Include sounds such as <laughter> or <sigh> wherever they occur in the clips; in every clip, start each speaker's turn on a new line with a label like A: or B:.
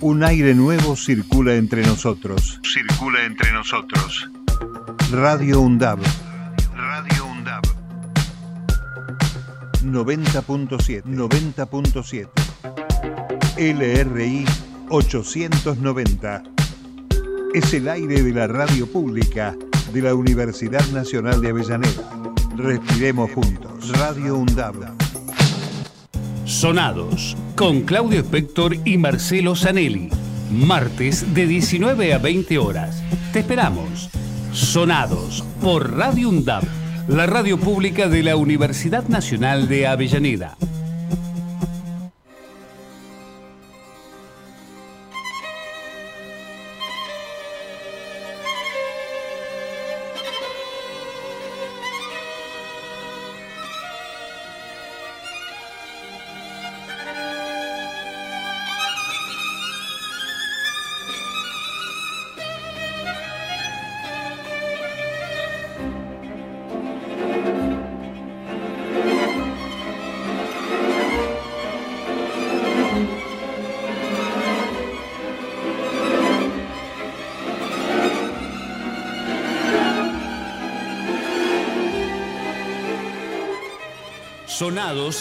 A: Un aire nuevo circula entre nosotros. Circula entre nosotros. Radio UNDAB. Radio UNDAB. 90.7. 90.7. LRI 890. Es el aire de la radio pública de la Universidad Nacional de Avellaneda. Respiremos juntos. Radio UNDAB.
B: Sonados con Claudio Spector y Marcelo Zanelli. Martes de 19 a 20 horas. Te esperamos. Sonados por Radio UNDAB, la radio pública de la Universidad Nacional de Avellaneda.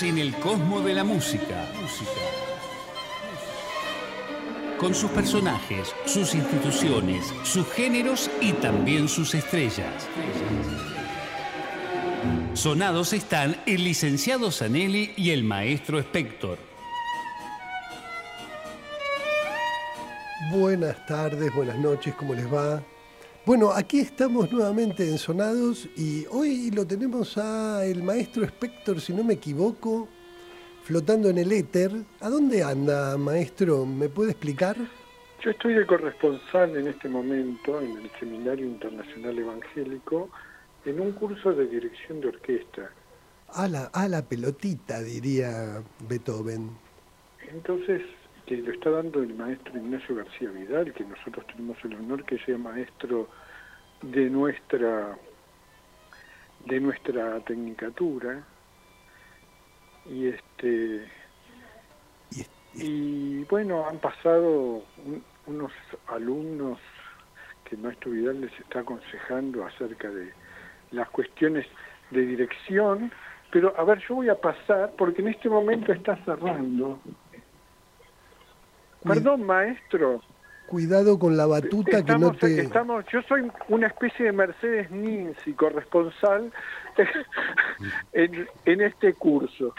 B: En el cosmo de la música. Con sus personajes, sus instituciones, sus géneros y también sus estrellas. Sonados están el licenciado Zanelli y el maestro Spector.
C: Buenas tardes, buenas noches, ¿cómo les va? Bueno, aquí estamos nuevamente en Sonados y hoy lo tenemos a el maestro Spector, si no me equivoco, flotando en el éter. ¿A dónde anda, maestro? ¿Me puede explicar?
D: Yo estoy de corresponsal en este momento en el Seminario Internacional Evangélico en un curso de dirección de orquesta.
C: A la, a la pelotita, diría Beethoven.
D: Entonces, que lo está dando el maestro Ignacio García Vidal, que nosotros tenemos el honor que sea maestro de nuestra de nuestra tecnicatura. Y este y bueno han pasado unos alumnos que el maestro Vidal les está aconsejando acerca de las cuestiones de dirección. Pero a ver yo voy a pasar porque en este momento está cerrando Perdón, maestro.
C: Cuidado con la batuta que no te...
D: Estamos, yo soy una especie de Mercedes Ninzi, corresponsal <laughs> en, en este curso.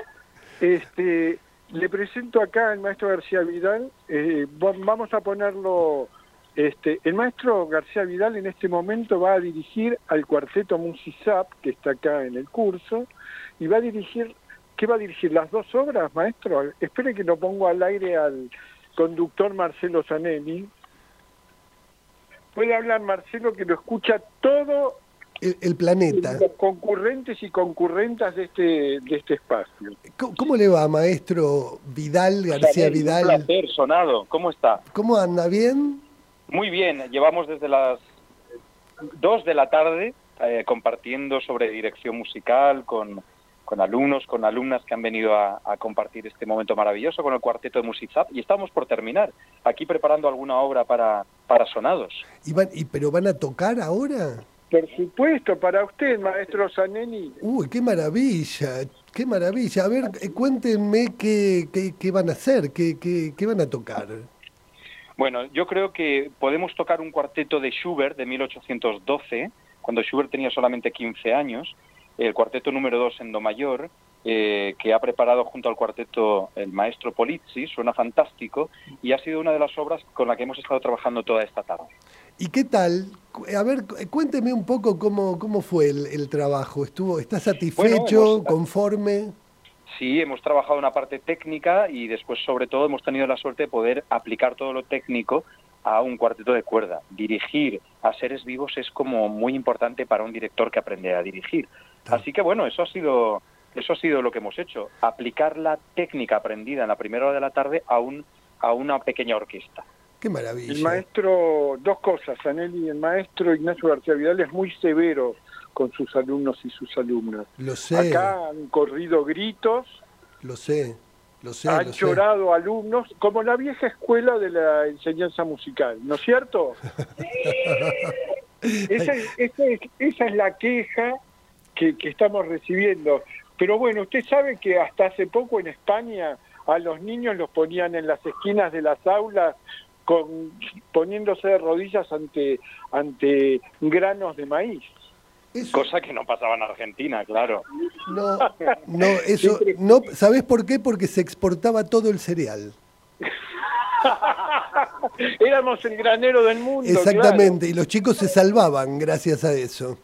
D: Este, le presento acá al maestro García Vidal. Eh, vamos a ponerlo... Este, el maestro García Vidal en este momento va a dirigir al cuarteto Musisap, que está acá en el curso, y va a dirigir, ¿qué va a dirigir? ¿Las dos obras, maestro? Espere que lo pongo al aire al, conductor Marcelo Zanelli. Puede hablar Marcelo que lo escucha todo
C: el, planeta.
D: Los concurrentes y concurrentas de este, de este espacio.
C: ¿Cómo, le va, maestro Vidal, García Vidal?
E: Un placer, sonado. ¿Cómo está?
C: ¿Cómo anda? ¿Bien?
E: Muy bien. Llevamos desde las dos de la tarde eh, compartiendo sobre dirección musical con con alumnos, con alumnas que han venido a, compartir este momento maravilloso con el cuarteto de Musicap y estamos por terminar aquí preparando alguna obra para, para sonados.
C: ¿Y, van, y ¿Pero van a tocar ahora?
D: Por supuesto, para usted, maestro Zaneni.
C: Uy, qué maravilla, qué maravilla. A ver, eh, cuéntenme qué, qué, van a hacer, qué, qué, qué van a tocar.
E: Bueno, yo creo que podemos tocar un cuarteto de Schubert de 1812, cuando Schubert tenía solamente 15 años, el cuarteto número 2 en Do mayor, eh, que ha preparado junto al cuarteto el maestro Polizzi, suena fantástico, y ha sido una de las obras con la que hemos estado trabajando toda esta tarde.
C: ¿Y qué tal? A ver, cuénteme un poco cómo, cómo fue el, trabajo. ¿Estuvo, ¿Está satisfecho, conforme?
E: Sí, hemos trabajado una parte técnica y después, sobre todo, hemos tenido la suerte de poder aplicar todo lo técnico a un cuarteto de cuerda. Dirigir a seres vivos es como muy importante para un director que aprende a dirigir. Así que bueno, eso ha sido eso ha sido lo que hemos hecho, aplicar la técnica aprendida en la primera hora de la tarde a un a una pequeña orquesta.
C: Qué maravilla.
D: El maestro, dos cosas, Aneli, el maestro Ignacio García Vidal es muy severo con sus alumnos y sus alumnas.
C: Lo sé.
D: Acá han corrido gritos.
C: Lo sé. Lo sé,
D: han
C: lo sé.
D: llorado alumnos, como la vieja escuela de la enseñanza musical, ¿no es cierto? <laughs> esa, es- esa es, esa es la queja que, que estamos recibiendo. Pero bueno, usted sabe que hasta hace poco en España a los niños los ponían en las esquinas de las aulas con, poniéndose de rodillas ante, ante granos de maíz.
C: Eso-
E: Cosa que no pasaba en Argentina, claro.
C: no, <laughs> no, eso, no, ¿sabés por qué? Porque se exportaba todo el cereal. <laughs>
D: Éramos el granero del mundo.
C: Exactamente, y los chicos se salvaban gracias a eso.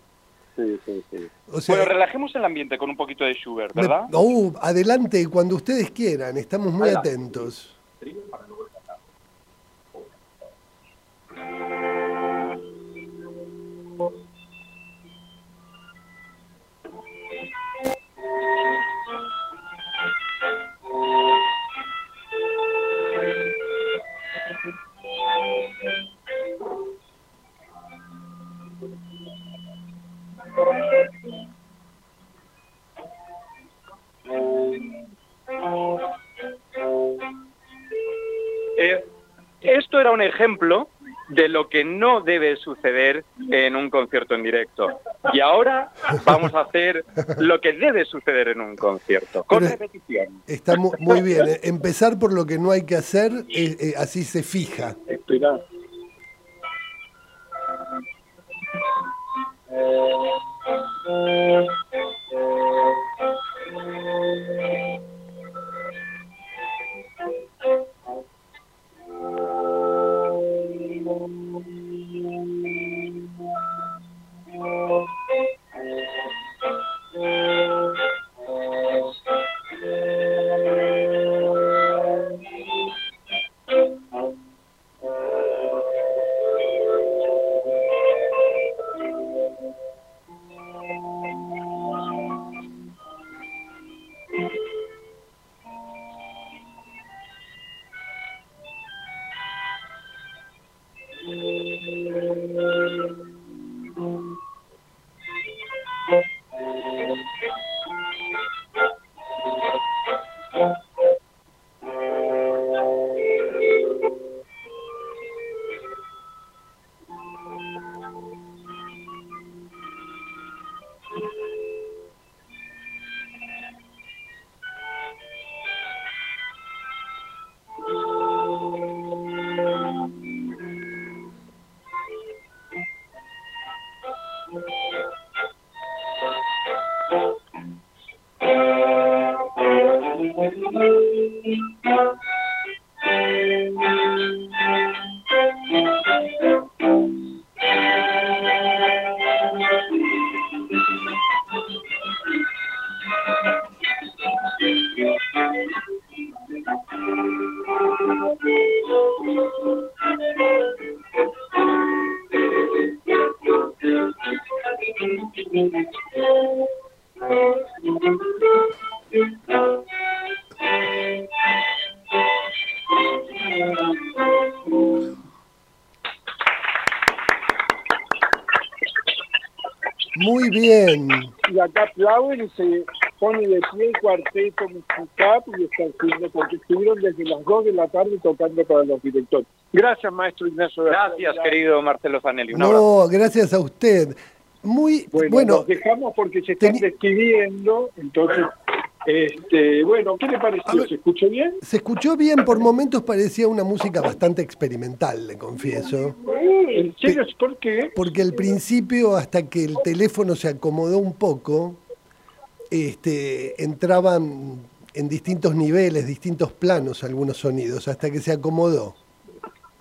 D: Claro. Sí, sí, sí.
C: O sea,
E: Bueno, relajemos el ambiente con un poquito de Schubert,
C: me-
E: ¿verdad?
C: uh, adelante, cuando ustedes quieran, estamos muy atentos.
E: Eh, esto era un ejemplo de lo que no debe suceder en un concierto en directo. Y ahora vamos a hacer lo que debe suceder en un concierto, con
C: Pero-
E: repetición.
C: Está mu- muy bien. eh. Empezar por lo que no hay que hacer, eh, eh, así se fija.
D: Esperá.
C: Muy
D: aplauden y se pone de pie el cuarteto musical y están haciendo, porque estuvieron desde las 2 de la tarde tocando para los directores. Gracias, maestro Ignacio.
E: Gracias, querido Marcelo Zanelli. Un abrazo.
C: No, gracias a usted. Muy
D: Bueno,
C: bueno.
D: nos dejamos porque se están despidiendo, entonces, este, bueno, ¿qué le
C: A
D: pareció? ¿Se escuchó bien?
C: Se escuchó bien, por momentos parecía una música bastante experimental, le confieso.
D: ¿En serio? ¿Por qué?
C: Porque al principio, hasta que el teléfono se acomodó un poco, este, entraban en distintos niveles, distintos planos algunos sonidos, hasta que se acomodó.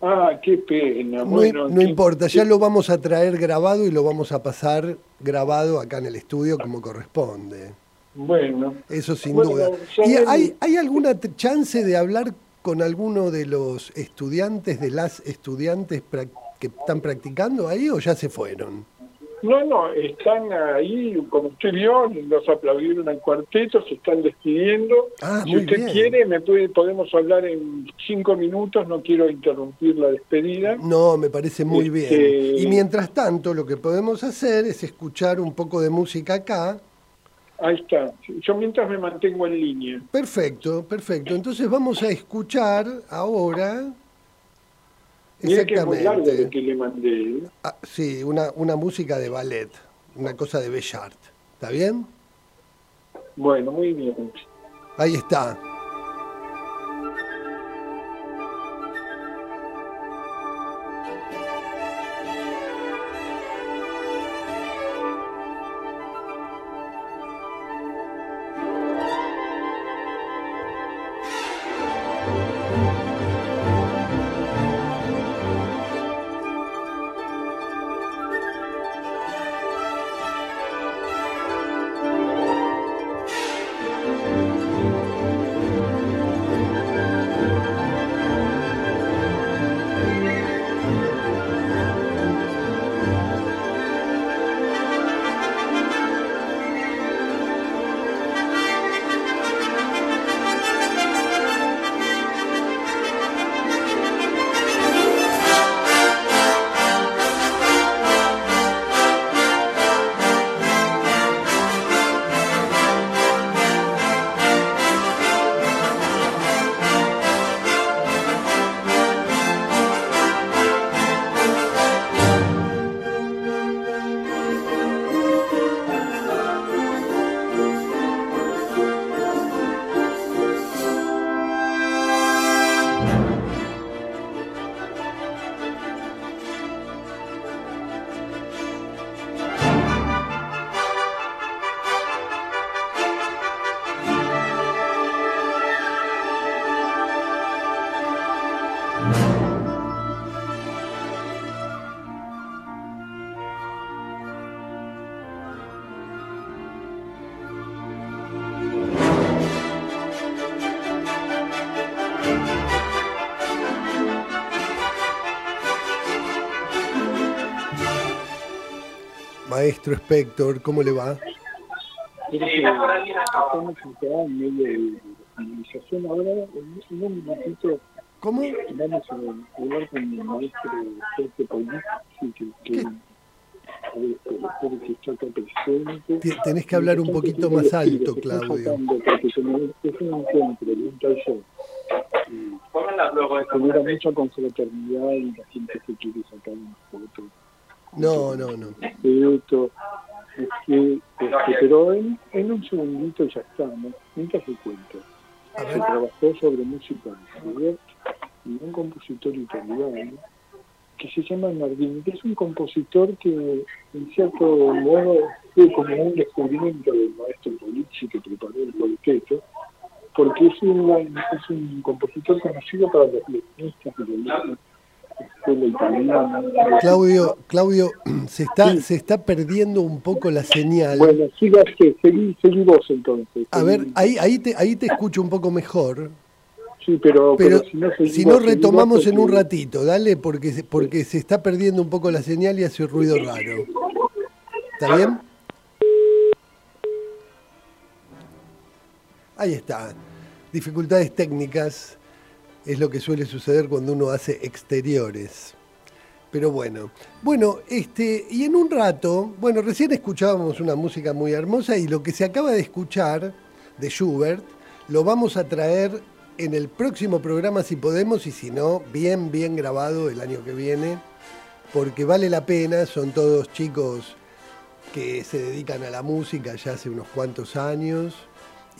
D: Ah, qué pena.
C: No,
D: Bueno,
C: no
D: qué-
C: importa, ya lo vamos a traer grabado y lo vamos a pasar grabado acá en el estudio como corresponde.
D: Bueno,
C: Eso sin
D: Bueno,
C: duda. ¿Y hay, hay alguna chance de hablar con alguno de los estudiantes, de las estudiantes que están practicando ahí o ya se fueron?
D: No, no, están ahí, como usted vio, los aplaudieron al cuarteto, se están despidiendo.
C: Ah,
D: si usted
C: bien.
D: quiere, me puede, podemos hablar en cinco minutos, no quiero interrumpir la despedida.
C: No, me parece muy
D: Este-
C: bien. Y mientras tanto, lo que podemos hacer es escuchar un poco de música acá
D: Ahí está. Yo mientras me mantengo en línea.
C: Perfecto, perfecto. Entonces vamos a escuchar ahora.
D: Mira que es muy largo lo que le mandé.
C: Ah, sí, una, una música de ballet, una cosa de Bellart. ¿Está bien?
D: Bueno, muy bien.
C: Ahí está. Maestro Spector, ¿cómo le va?
D: Estamos en medio de finalización ahora, en un minutito.
C: ¿Cómo?
D: Vamos a hablar con el maestro Jorge Paulista, que, que, que está acá presente.
C: Tenés que hablar un poquito más alto, Claudio.
D: Es un encuentro, un taller. Genera mucha confraternidad y la gente se quiere sacar una foto.
C: No, no, no.
D: Esto, este, este, pero en, en, un segundito ya está, ¿no? Mientras te cuento. Se trabajó sobre música de y un compositor italiano que se llama Nardini, que es un compositor que en cierto modo fue como un descubrimiento del maestro Polizzi que preparó el cuarteto, porque es un, es un compositor conocido para los violinistas y los
C: Claudio, Claudio, <clears throat> se está, se está perdiendo un poco la señal.
D: Bueno, siga, seguí, seguí vos entonces.
C: A ver, ahí, ahí, te, ahí te escucho un poco mejor.
D: Sí, pero,
C: pero, si no, si no retomamos en un ratito, dale, porque, porque se está perdiendo un poco la señal y hace un ruido raro. ¿Está bien? Ahí está. Dificultades técnicas es lo que suele suceder cuando uno hace exteriores. Pero bueno, bueno, este, y en un rato, bueno, recién escuchábamos una música muy hermosa y lo que se acaba de escuchar de Schubert lo vamos a traer en el próximo programa si podemos y si no, bien, bien grabado el año que viene, porque vale la pena, son todos chicos que se dedican a la música ya hace unos cuantos años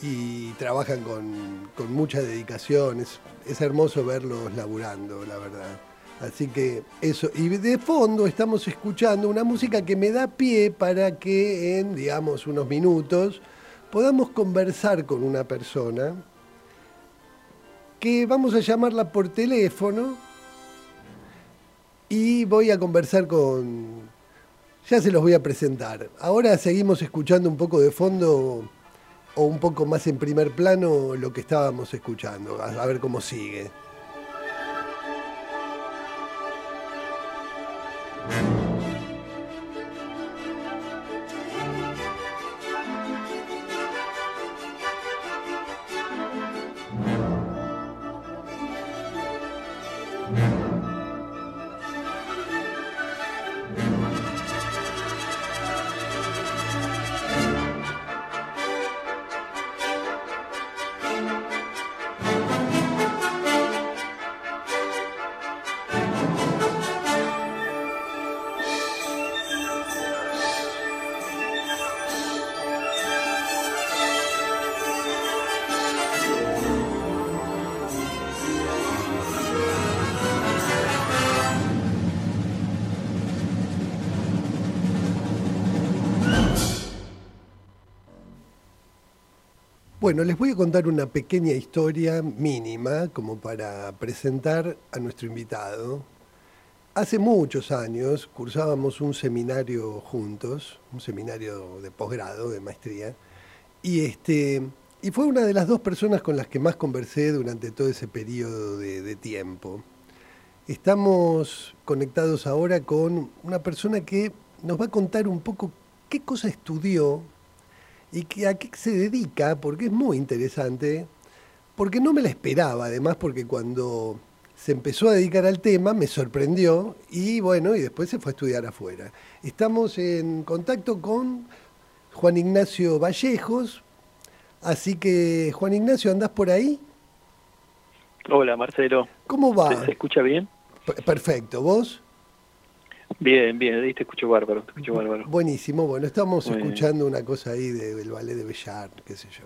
C: y trabajan con, con mucha dedicación. Es, es, hermoso verlos laburando, la verdad. Así que eso. Y de fondo estamos escuchando una música que me da pie para que en, digamos, unos minutos podamos conversar con una persona que vamos a llamarla por teléfono y voy a conversar con... Ya se los voy a presentar. Ahora seguimos escuchando un poco de fondo o un poco más en primer plano lo que estábamos escuchando, a, ver cómo sigue. Bueno, les voy a contar una pequeña historia mínima como para presentar a nuestro invitado. Hace muchos años cursábamos un seminario juntos, un seminario de posgrado, de maestría, y, este, y fue una de las dos personas con las que más conversé durante todo ese periodo de, de tiempo. Estamos conectados ahora con una persona que nos va a contar un poco qué cosa estudió y que, a qué se dedica, porque es muy interesante, porque no me la esperaba, además porque cuando se empezó a dedicar al tema me sorprendió y bueno, y después se fue a estudiar afuera. Estamos en contacto con Juan Ignacio Vallejos, así que Juan Ignacio, ¿andás por ahí?
F: Hola Marcelo.
C: ¿Cómo va?
F: ¿Se, escucha bien?
C: perfecto, ¿vos?
F: Bien, bien, ahí te escucho bárbaro, te escucho bárbaro.
C: Buenísimo, bueno, estamos escuchando una cosa ahí del ballet de Bellar, qué sé yo.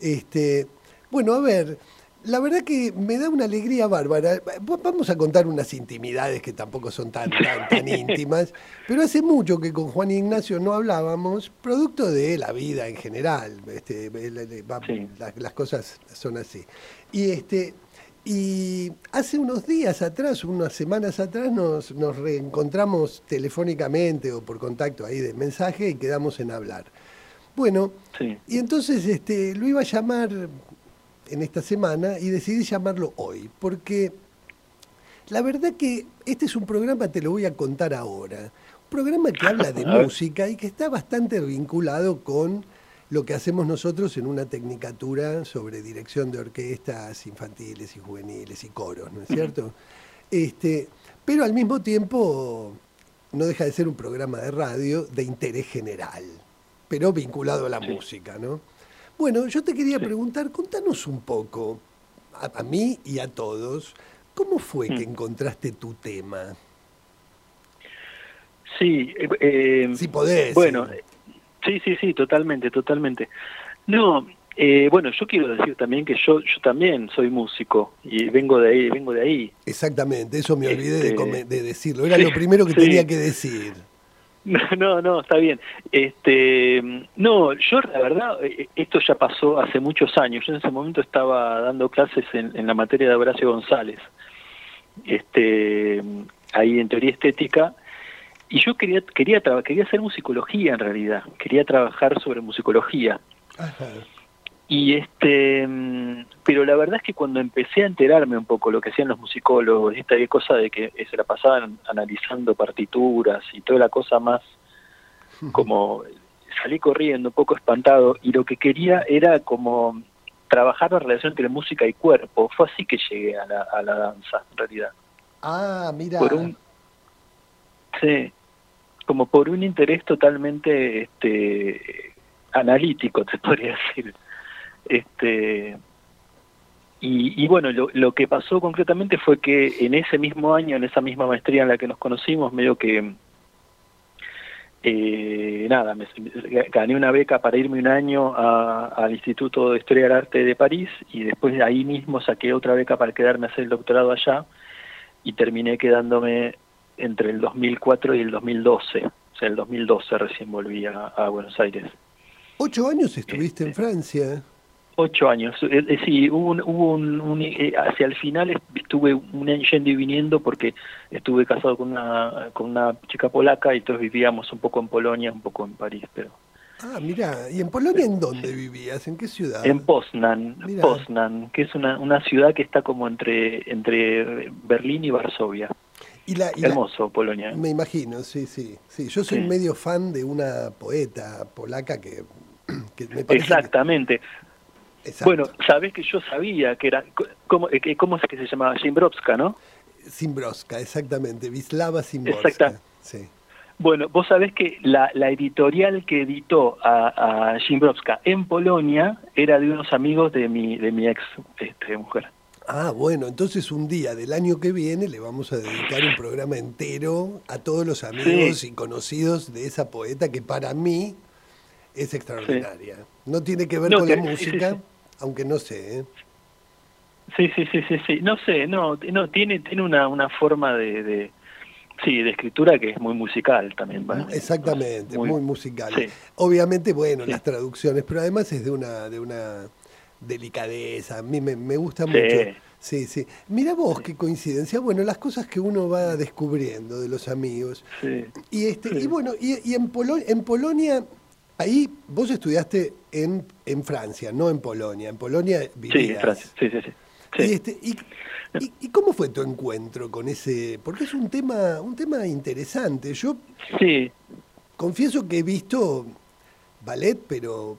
C: Este, bueno, a ver, la verdad que me da una alegría bárbara. Vamos a contar unas intimidades que tampoco son tan, tan, <laughs> íntimas, pero hace mucho que con Juan Ignacio no hablábamos, producto de la vida en general. Este, las, las cosas son así. Y este, y hace unos días atrás, unas semanas atrás, nos, nos, reencontramos telefónicamente o por contacto ahí de mensaje y quedamos en hablar. Bueno, y entonces este, lo iba a llamar en esta semana y decidí llamarlo hoy, porque la verdad que este es un programa, te lo voy a contar ahora, un programa que <laughs> habla de música y que está bastante vinculado con lo que hacemos nosotros en una tecnicatura sobre dirección de orquestas infantiles y juveniles y coros, ¿no es cierto? Este, pero al mismo tiempo no deja de ser un programa de radio de interés general, pero vinculado a la música, ¿no? Bueno, yo te quería preguntar, contanos un poco, a, mí y a todos, ¿cómo fue que mm. encontraste tu tema?
F: Sí, eh, eh
C: si podés.
F: Bueno, Sí, sí, sí, totalmente, totalmente. No, eh, bueno, yo quiero decir también que yo, yo también soy músico y vengo de ahí, vengo de ahí.
C: Exactamente, eso me olvidé de, este, decirlo. Era lo primero que tenía que decir. <laughs>
F: No, no, está bien. Este, no, yo la verdad, eh, esto ya pasó hace muchos años. Yo en ese momento estaba dando clases en, en la materia de Horacio González, este, ahí en teoría estética y yo quería quería quería hacer musicología en realidad, quería trabajar sobre musicología. Y este, pero la verdad es que cuando empecé a enterarme un poco lo que hacían los musicólogos, esta cosa de que se la pasaban analizando partituras y toda la cosa más, como salí corriendo un poco espantado y lo que quería era como trabajar la relación entre música y cuerpo. Fue así que llegué a la, a la danza, en realidad.
C: Ah, mira.
F: Por un, sí, como por un interés totalmente este, analítico, te <laughs> podría decir. Este, y, bueno, lo, lo, que pasó concretamente fue que en ese mismo año, en esa misma maestría en la que nos conocimos, medio que, eh, nada, me, gané una beca para irme un año al Instituto de Historia del Arte de París y después de ahí mismo saqué otra beca para quedarme a hacer el doctorado allá y terminé quedándome entre el 2004 y el 2012. O sea, el 2012 recién volví a, Buenos Aires.
C: ¿Ocho años estuviste en este, Francia?
F: Ocho años. Eh, eh, sí, hubo un, hubo un, eh, hacia el final estuve un año yendo y viniendo porque estuve casado con una, con una chica polaca y entonces vivíamos un poco en Polonia, un poco en París, pero...
C: Ah, mira, ¿y en Polonia en dónde vivías? ¿En qué ciudad?
F: En Poznan, Poznan, que es una, una ciudad que está como entre, entre Berlín y Varsovia. Hermoso, Polonia.
C: Me imagino, sí, sí, sí. Yo soy medio fan de una poeta polaca que, <clears throat> me parece
F: Exactamente. Bueno, sabes que yo sabía que era, ¿cómo, eh, cómo es que se llamaba? Zimbrovska, ¿no?
C: Zimbrovska, exactamente, Vislava Zimbrovska. Exacta. Sí.
F: Bueno, vos sabés que la, la editorial que editó a, a en Polonia era de unos amigos de mi, de mi ex este, mujer.
C: Ah, bueno, entonces un día del año que viene le vamos a dedicar un programa entero a todos los amigos y conocidos de esa poeta que para mí es extraordinaria. No tiene que ver con la música, aunque no sé. ¿eh?
F: Sí, sí, sí, sí, sí. No sé, no, no tiene tiene una, una forma de, de sí, de escritura que es muy musical también.
C: Exactamente, muy, musical. Obviamente, bueno, las traducciones, pero además es de una de una delicadeza. A mí me, gusta mucho. Sí, sí. Mira vos qué coincidencia. Bueno, las cosas que uno va descubriendo de los amigos. Y este, y bueno, y, en, en Polonia, ahí vos estudiaste en, en Francia, no en Polonia. En Polonia
F: vivías. Sí, en Francia. Sí, sí, sí.
C: Y, este, y, cómo fue tu encuentro con ese? Porque es un tema, un tema interesante. Yo sí. confieso que he visto ballet, pero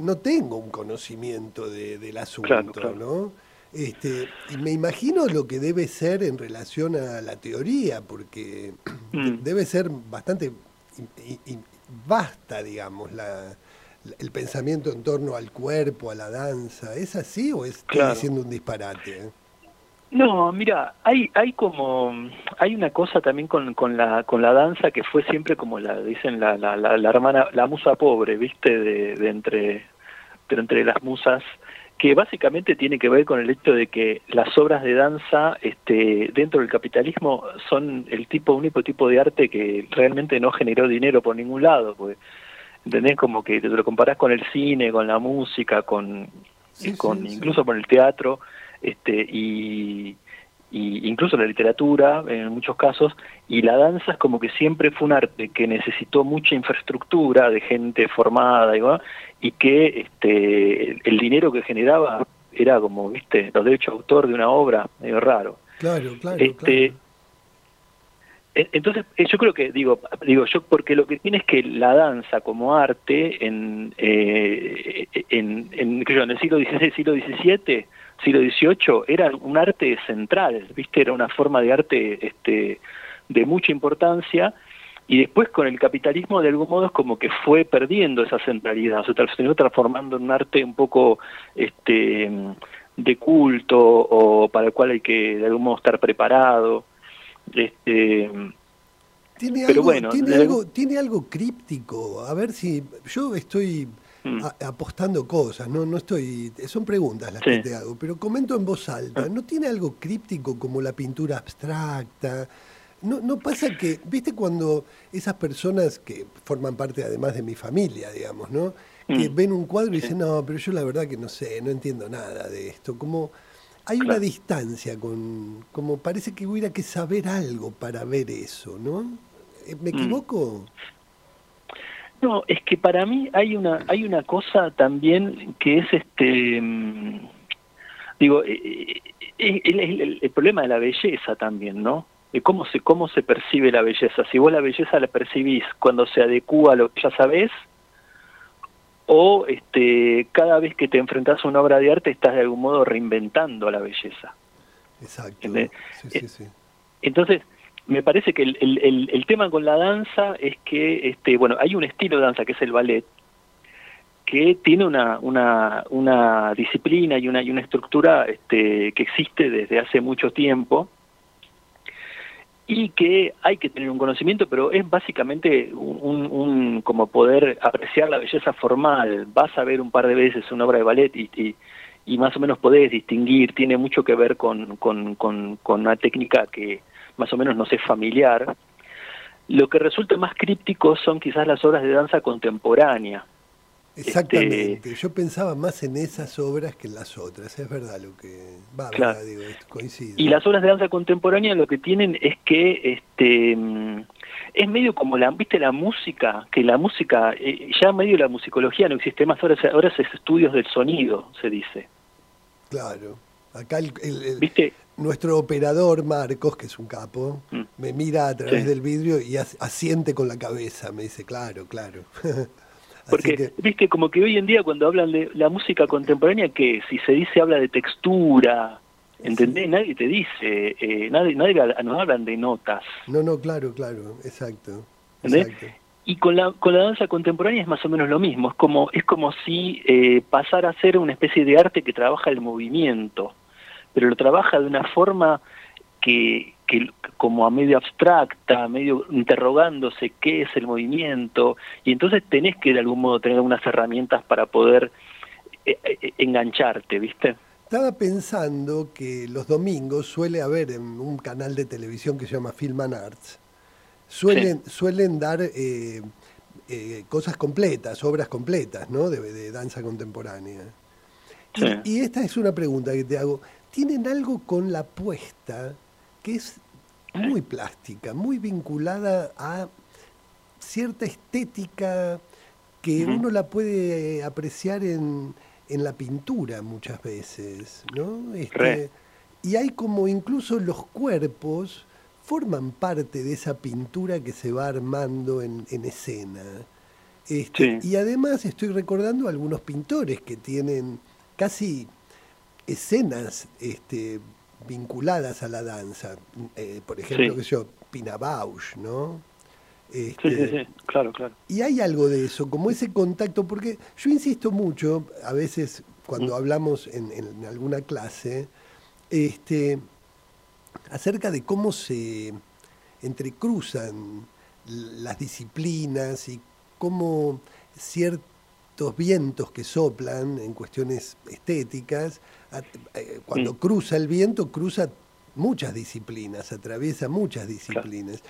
C: no tengo un conocimiento del asunto, ¿no? Este, y me imagino lo que debe ser en relación a la teoría, porque <clears throat> mm. debe ser bastante vasta, digamos, la, el pensamiento en torno al cuerpo, a la danza. ¿Es así o estoy diciendo un disparate?
F: No, mira, hay hay como hay una cosa también con, con la con la danza que fue siempre como la dicen la la, la, hermana la musa pobre, ¿viste? De, de entre de entre las musas que básicamente tiene que ver con el hecho de que las obras de danza este, dentro del capitalismo son el tipo único tipo de arte que realmente no generó dinero por ningún lado, porque ¿entendés? Como que te lo comparás con el cine, con la música, con, con incluso con el teatro, este, y, y incluso la literatura en muchos casos, y la danza es como que siempre fue un arte que necesitó mucha infraestructura de gente formada y, y que este, el dinero que generaba era como, viste, los derechos de autor de una obra, medio raro.
C: Claro, claro. Este,
F: Entonces, eh, yo creo que, digo, digo yo, porque lo que tiene es que la danza como arte en, eh, en, en, en el siglo XVI, siglo XVII, siglo XVIII, era un arte central, ¿viste? Era una forma de arte este, de mucha importancia y después con el capitalismo de algún modo es como que fue perdiendo esa centralidad, se terminó transformando en un arte un poco este, de culto o para el cual hay que de algún modo estar preparado. Este,
C: tiene, algo, bueno, tiene, algo, tiene algo críptico, a ver si yo estoy Mm. apostando cosas, no, no estoy, son preguntas las que te hago, pero comento en voz alta, ah. ¿no tiene algo críptico como la pintura abstracta? No, no pasa que, viste cuando esas personas que forman parte además de mi familia, digamos, ¿no? Que mm. ven un cuadro y dicen, no, pero yo la verdad que no sé, no entiendo nada de esto. Como hay una distancia con, como parece que hubiera que saber algo para ver eso, ¿no? ¿Me mm.
F: No, es que para mí hay una hay una cosa también que es este mm, digo eh, eh, eh, el, el, problema de la belleza también, ¿no? De cómo se cómo se percibe la belleza. Si vos la belleza la percibís cuando se adecúa a lo que ya sabés o este cada vez que te enfrentás a una obra de arte estás de algún modo reinventando la belleza.
C: Exacto. Sí, sí, sí.
F: Entonces, me parece que el, el, tema con la danza es que, este, bueno, hay un estilo de danza que es el ballet, que tiene una, una, una disciplina y una, y una estructura este, que existe desde hace mucho tiempo y que hay que tener un conocimiento, pero es básicamente un, un, como poder apreciar la belleza formal. Vas a ver un par de veces una obra de ballet y, y, y más o menos podés distinguir, tiene mucho que ver con, con, con, con una técnica que más o menos no sé familiar. Lo que resulta más críptico son quizás las obras de danza contemporánea.
C: Exactamente, este, yo pensaba más en esas obras que en las otras, es verdad lo que va, claro. digo, esto coincide.
F: Y las obras de danza contemporánea lo que tienen es que este es medio como la, viste la música, que la música, eh, ya medio la musicología no existe más, ahora, ahora es estudios del sonido, se dice.
C: Claro, acá el, ¿Viste? Nuestro operador Marcos, que es un capo, mm. me mira a través del vidrio y asiente con la cabeza, me dice, claro, claro. <laughs>
F: Porque, viste, como que hoy en día cuando hablan de la música contemporánea, que si se dice habla de textura, ¿entendés? Nadie te dice, eh, nadie, nadie nos hablan de notas.
C: No, no, claro, claro, exacto.
F: Y con la, con la danza contemporánea es más o menos lo mismo, es como, es como si eh, pasara a ser una especie de arte que trabaja el movimiento pero lo trabaja de una forma que, que como a medio abstracta, medio interrogándose qué es el movimiento, y entonces tenés que de algún modo tener algunas herramientas para poder eh, eh, engancharte, ¿viste?
C: Estaba pensando que los domingos suele haber en un canal de televisión que se llama Film and Arts, suelen, suelen dar eh, cosas completas, obras completas, ¿no? De, de danza contemporánea. Y, esta es una pregunta que te hago. ¿Tienen algo con la puesta que es muy plástica, muy vinculada a cierta estética que uno la puede apreciar en, en, la pintura muchas veces, ¿no? Este, y hay como incluso los cuerpos forman parte de esa pintura que se va armando en, en escena. Este, Y además estoy recordando algunos pintores que tienen casi escenas este, vinculadas a la danza. Eh, por ejemplo, que yo, Pina Bausch, ¿no?
F: Este, sí, sí, sí, claro, claro.
C: Y hay algo de eso, como ese contacto, porque yo insisto mucho, a veces cuando hablamos en, en, alguna clase, este, acerca de cómo se entrecruzan las disciplinas y cómo ciertos vientos que soplan en cuestiones estéticas, cuando cruza el viento, cruza muchas disciplinas, atraviesa muchas disciplinas.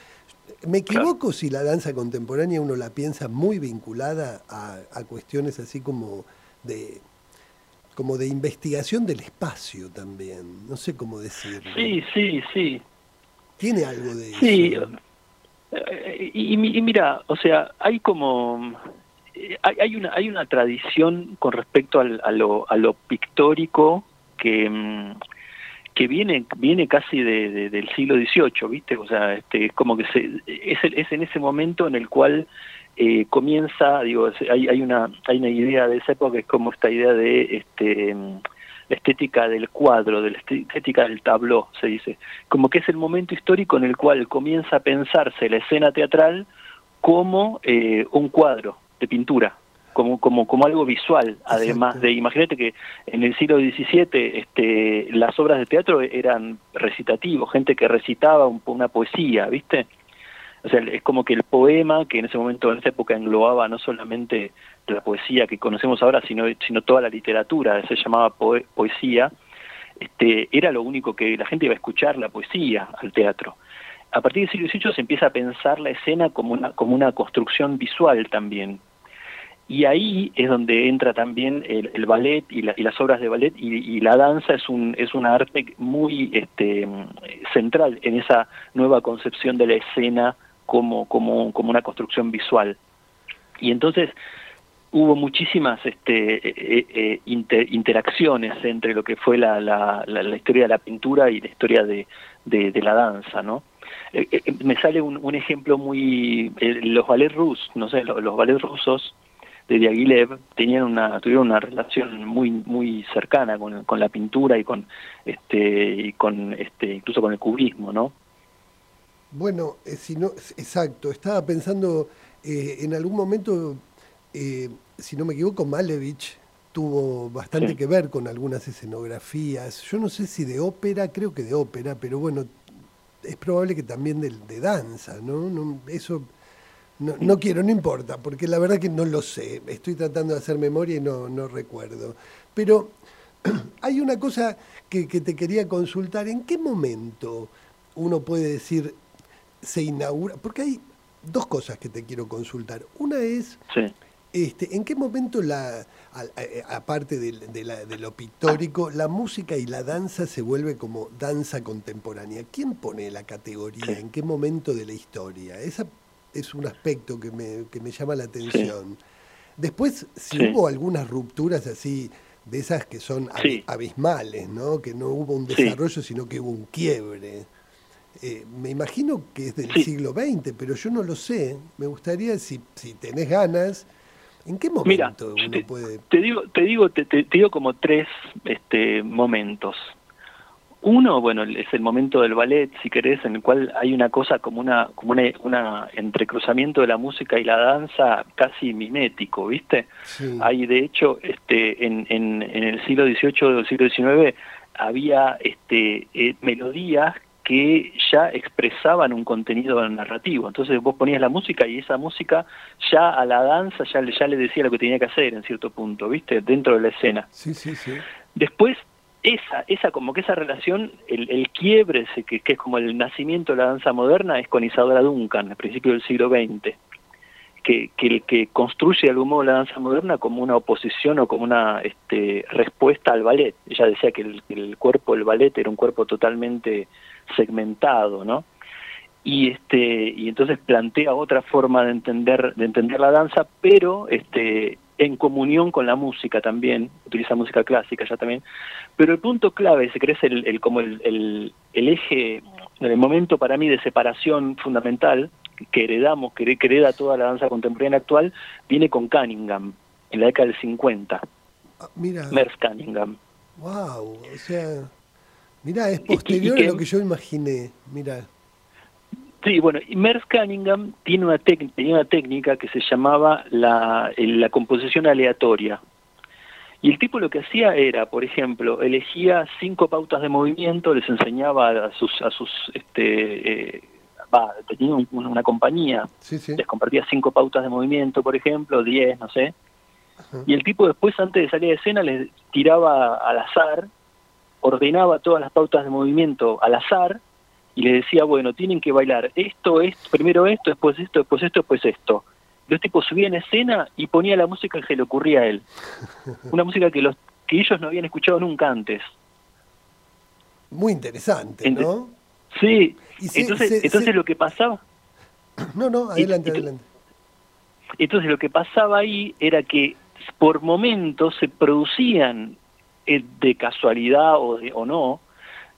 C: ¿Me equivoco si la danza contemporánea uno la piensa muy vinculada a, cuestiones así como de como de investigación del espacio también? No sé cómo decirlo.
F: Sí, sí, sí.
C: Tiene algo de
F: sí. eso. Eh, y, y, mira, o sea, hay como eh, hay, una hay una tradición con respecto al, a, lo, a lo pictórico que mm, que viene viene casi de, del siglo XVIII, ¿viste? O sea, este, como que se, es, es en ese momento en el cual eh, comienza, digo, hay, hay, una, hay una idea de esa época que es como esta idea de este, la estética del cuadro, de la estética del tabló, se dice, como que es el momento histórico en el cual comienza a pensarse la escena teatral como eh, un cuadro de pintura, como, como, como algo visual, además de, imagínate que en el siglo XVII este, las obras de teatro eran recitativos, gente que recitaba una poesía, ¿viste? O sea, es como que el poema, que en ese momento, en esa época englobaba no solamente la poesía que conocemos ahora, sino, sino toda la literatura, se llamaba poesía, este, era lo único que la gente iba a escuchar, la poesía, al teatro. A partir del siglo XVIII se empieza a pensar la escena como una, como una construcción visual también, y ahí es donde entra también el, ballet y, las obras de ballet y, la danza es un es una arte muy este, central en esa nueva concepción de la escena como como como una construcción visual y entonces hubo muchísimas este, eh, eh, interacciones entre lo que fue la, la, la, historia de la pintura y la historia de, de, la danza, ¿no? Eh, me sale un, un ejemplo muy los ballets rusos, no sé, los, los ballets rusos de Diaghilev tenían una tuvieron una relación muy muy cercana con, con la pintura y con este y con este incluso con el cubismo no
C: bueno eh, si no exacto estaba pensando eh, en algún momento eh, si no me equivoco Malevich tuvo bastante que ver con algunas escenografías. Yo no sé si de ópera creo que de ópera pero bueno es probable que también de, de danza no, no eso no, no, quiero, no importa, porque la verdad que no lo sé. Estoy tratando de hacer memoria y no, no recuerdo. Pero <clears throat> hay una cosa que, que, te quería consultar. ¿En qué momento uno puede decir se inaugura? Porque hay dos cosas que te quiero consultar. Una es, este, ¿en qué momento, la, aparte de, de, lo pictórico, la música y la danza se vuelve como danza contemporánea? ¿Quién pone la categoría? ¿En qué momento de la historia? Esa es un aspecto que me, que me llama la atención. Después, si hubo algunas rupturas así, de esas que son abismales, ¿no? Que no hubo un desarrollo, sino que hubo un quiebre. Eh, me imagino que es del siglo XX, pero yo no lo sé. Me gustaría, si, si tenés ganas, ¿en qué momento uno puede...?
F: Te digo, te digo, te, te, digo como tres este, momentos. Uno, bueno, es el momento del ballet, si querés, en el cual hay una cosa como una, como una, entrecruzamiento de la música y la danza casi mimético, ¿viste? Hay, de hecho, este, en, en, en el siglo XVIII o siglo XIX había este, eh, melodías que ya expresaban un contenido narrativo. Entonces vos ponías la música y esa música ya a la danza ya, ya le decía lo que tenía que hacer en cierto punto, ¿viste? Dentro de la escena.
C: Sí, sí, sí.
F: Después esa, esa como que esa relación, el, quiebre, que, que, es como el nacimiento de la danza moderna, es con Isadora Duncan, a principios del siglo XX. que, que, que construye de algún modo la danza moderna como una oposición o como una este, respuesta al ballet. Ella decía que el, el cuerpo del ballet era un cuerpo totalmente segmentado, ¿no? y este y entonces plantea otra forma de entender de entender la danza pero este en comunión con la música también utiliza música clásica ya también pero el punto clave se cree el, el como el, el, el eje el momento para mí de separación fundamental que heredamos, que hereda toda la danza contemporánea actual, viene con Cunningham, en la década del 50.
C: Ah, mira.
F: Merce Cunningham.
C: Wow, o sea, mira, es posterior a lo que yo imaginé, mira.
F: Sí, bueno, y Merce Cunningham tiene una, tenía una técnica que se llamaba la, la composición aleatoria. Y el tipo lo que hacía era, por ejemplo, elegía cinco pautas de movimiento, les enseñaba a sus, a sus este, eh, tenía una compañía, les compartía cinco pautas de movimiento, por ejemplo, diez, no sé, y el tipo después, antes de salir de escena, les tiraba al azar, ordenaba todas las pautas de movimiento al azar, y le decía, bueno, tienen que bailar esto, esto, primero esto, después esto, después esto, después esto. Los tipos subían en escena y ponía la música que se le ocurría a él. <laughs> Una música que los que ellos no habían escuchado nunca antes.
C: Muy interesante, ¿no?
F: Sí, entonces, entonces lo que pasaba... <clears throat>
C: No, no, adelante, adelante.
F: Entonces lo que pasaba ahí era que por momentos se producían eh, de casualidad o, o no,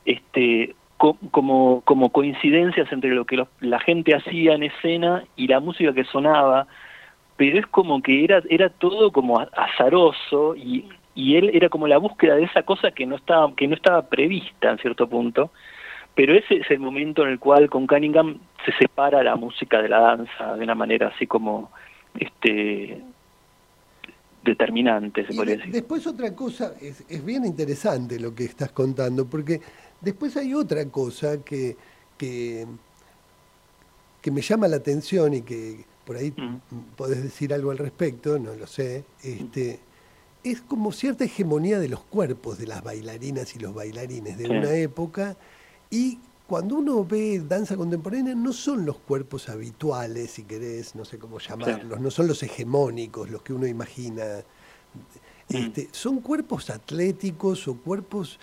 F: este, como, como coincidencias entre lo que la gente hacía en escena y la música que sonaba, pero es como que era, era todo como azaroso y, y él era como la búsqueda de esa cosa que no estaba, que no estaba prevista en cierto punto pero ese es el momento en el cual con Cunningham se separa la música de la danza de una manera así como este determinante, se podría decir.
C: Después otra cosa, es, es, bien interesante lo que estás contando, porque después hay otra cosa que, que, que me llama la atención y que por ahí mm. podés decir algo al respecto, no lo sé, este, es como cierta hegemonía de los cuerpos de las bailarinas y los bailarines de una época y cuando uno ve danza contemporánea, no son los cuerpos habituales, si querés, no sé cómo llamarlos, no son los hegemónicos, los que uno imagina. Mm. Este, son cuerpos atléticos o cuerpos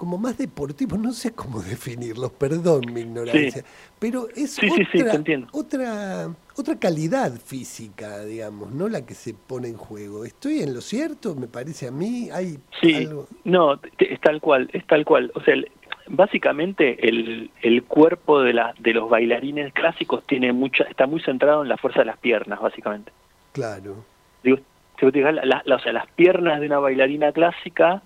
C: como más deportivos, no sé cómo <laughs> definirlos, perdón mi ignorancia, pero es otra, otra, otra calidad física, digamos, no la que se pone en juego. ¿Estoy en lo cierto? Me parece a mí, hay
F: sí, no, es tal cual, es tal cual. O sea, básicamente el, el cuerpo de, la, de los bailarines clásicos tiene mucha, está muy centrado en la fuerza de las piernas, básicamente.
C: Claro.
F: Digo, la, o sea, las piernas de una bailarina clásica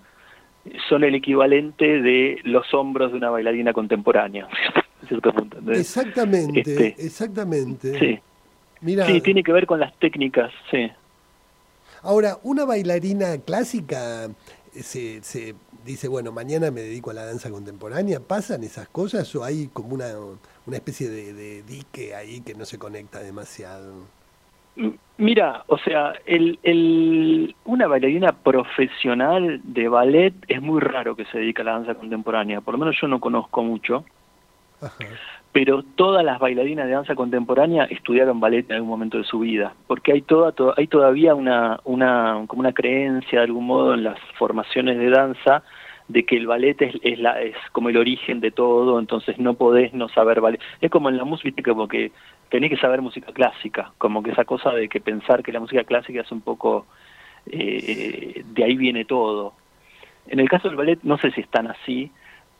F: son el equivalente de los hombros de una bailarina contemporánea. <laughs>
C: Exactamente, este, exactamente.
F: Sí. Mira, sí, tiene que ver con las técnicas, sí.
C: Ahora, una bailarina clásica se, se dice, bueno, mañana me dedico a la danza contemporánea, ¿pasan esas cosas o hay como una, una especie de, dique ahí que no se conecta demasiado?
F: Mira, o sea, el, el, una bailarina profesional de ballet es muy raro que se dedique a la danza contemporánea, por lo menos yo no conozco mucho. Ajá pero todas las bailarinas de danza contemporánea estudiaron ballet en algún momento de su vida, porque hay toda, hay todavía una, una como una creencia de algún modo en las formaciones de danza de que el ballet es, es, la, es como el origen de todo, entonces no podés no saber ballet. Es como en la música, como que tenés que saber música clásica, como que esa cosa de que pensar que la música clásica es un poco, eh, de ahí viene todo. En el caso del ballet no sé si es tan así,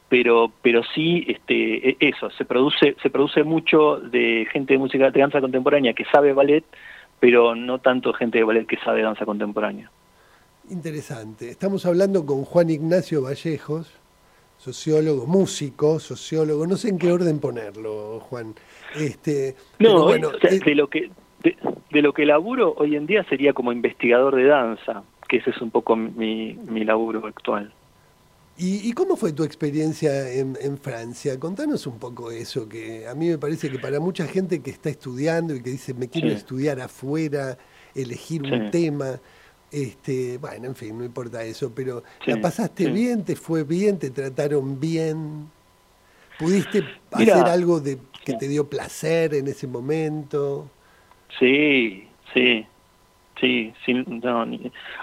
F: pero pero sí este e, eso se produce se produce mucho de gente de música de danza contemporánea que sabe ballet pero no tanto gente de ballet que sabe danza contemporánea.
C: Interesante. Estamos hablando con Juan Ignacio Vallejos sociólogo músico sociólogo no sé en qué orden ponerlo Juan este
F: no bueno, eh, de lo que de, de, lo que laburo hoy en día sería como investigador de danza que ese es un poco mi mi laburo actual
C: ¿Y, cómo fue tu experiencia en, Francia? Contanos un poco eso, que a mí me parece que para mucha gente que está estudiando y que dice me quiero estudiar afuera, elegir un tema, este, bueno, en fin, no importa eso, pero ¿la pasaste bien? ¿Te fue bien? ¿Te trataron bien? ¿Pudiste hacer algo de, que te dio placer en ese momento?
F: Sí, Sí, sí, sí no,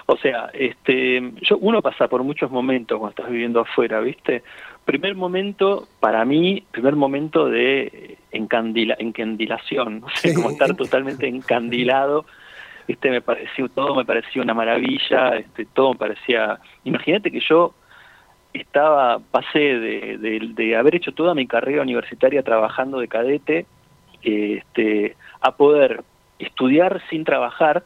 F: o sea, este, yo, uno pasa por muchos momentos cuando estás viviendo afuera, ¿viste? Primer momento, para mí, primer momento de encandila, encandilación, no sé, <laughs> como estar totalmente encandilado, ¿viste? Me pareció, todo me parecía una maravilla, este, todo me parecía, imagínate que yo estaba, pasé de, de, haber hecho toda mi carrera universitaria trabajando de cadete, este, a poder estudiar sin trabajar